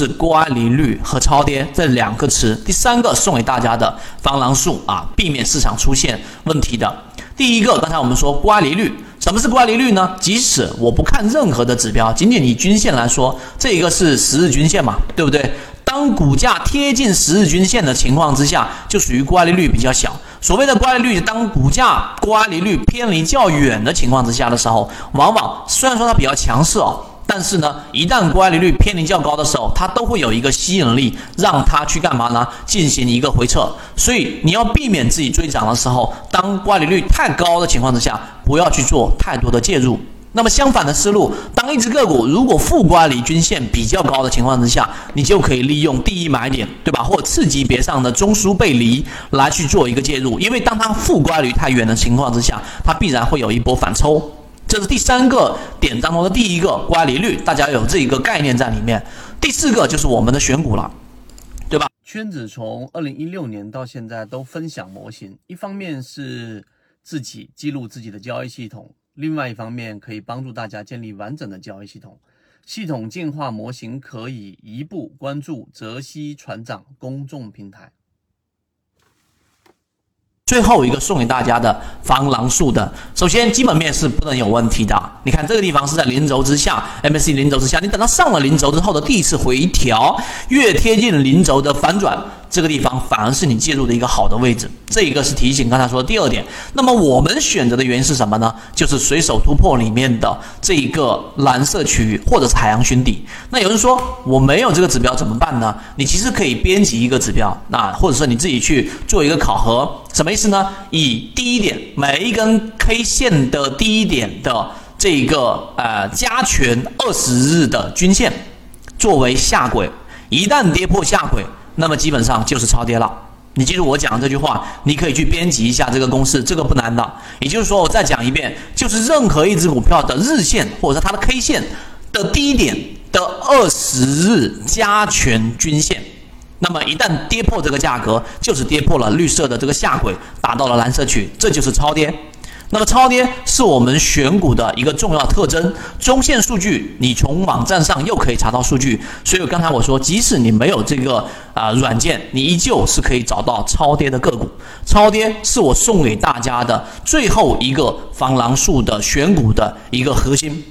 是乖离率和超跌这两个词。第三个送给大家的防狼术啊，避免市场出现问题的。第一个，刚才我们说乖离率，什么是乖离率呢？即使我不看任何的指标，仅仅以均线来说，这一个是十日均线嘛，对不对？当股价贴近十日均线的情况之下，就属于乖离率比较小。所谓的乖离率，当股价乖离率偏离较远的情况之下的时候，往往虽然说它比较强势哦。但是呢，一旦乖离率偏离较高的时候，它都会有一个吸引力，让它去干嘛呢？进行一个回撤。所以你要避免自己追涨的时候，当乖离率太高的情况之下，不要去做太多的介入。那么相反的思路，当一只个股如果负乖离均线比较高的情况之下，你就可以利用第一买点，对吧？或次级别上的中枢背离来去做一个介入，因为当它负乖离太远的情况之下，它必然会有一波反抽。这是第三个点当中的第一个乖离率，大家有这一个概念在里面。第四个就是我们的选股了，对吧？圈子从二零一六年到现在都分享模型，一方面是自己记录自己的交易系统，另外一方面可以帮助大家建立完整的交易系统。系统进化模型可以一步关注泽西船长公众平台。最后一个送给大家的防狼术的，首先基本面是不能有问题的。你看这个地方是在零轴之下 mac 零轴之下，你等到上了零轴之后的第一次回调，越贴近零轴的反转。这个地方反而是你介入的一个好的位置，这一个是提醒刚才说的第二点。那么我们选择的原因是什么呢？就是随手突破里面的这一个蓝色区域，或者是海洋寻底。那有人说我没有这个指标怎么办呢？你其实可以编辑一个指标，那或者说你自己去做一个考核，什么意思呢？以低点每一根 K 线的低点的这个呃加权二十日的均线作为下轨，一旦跌破下轨。那么基本上就是超跌了。你记住我讲的这句话，你可以去编辑一下这个公式，这个不难的。也就是说，我再讲一遍，就是任何一只股票的日线或者说它的 K 线的低点的二十日加权均线，那么一旦跌破这个价格，就是跌破了绿色的这个下轨，达到了蓝色区，这就是超跌。那么超跌是我们选股的一个重要特征。中线数据你从网站上又可以查到数据，所以刚才我说，即使你没有这个啊软件，你依旧是可以找到超跌的个股。超跌是我送给大家的最后一个防狼术的选股的一个核心。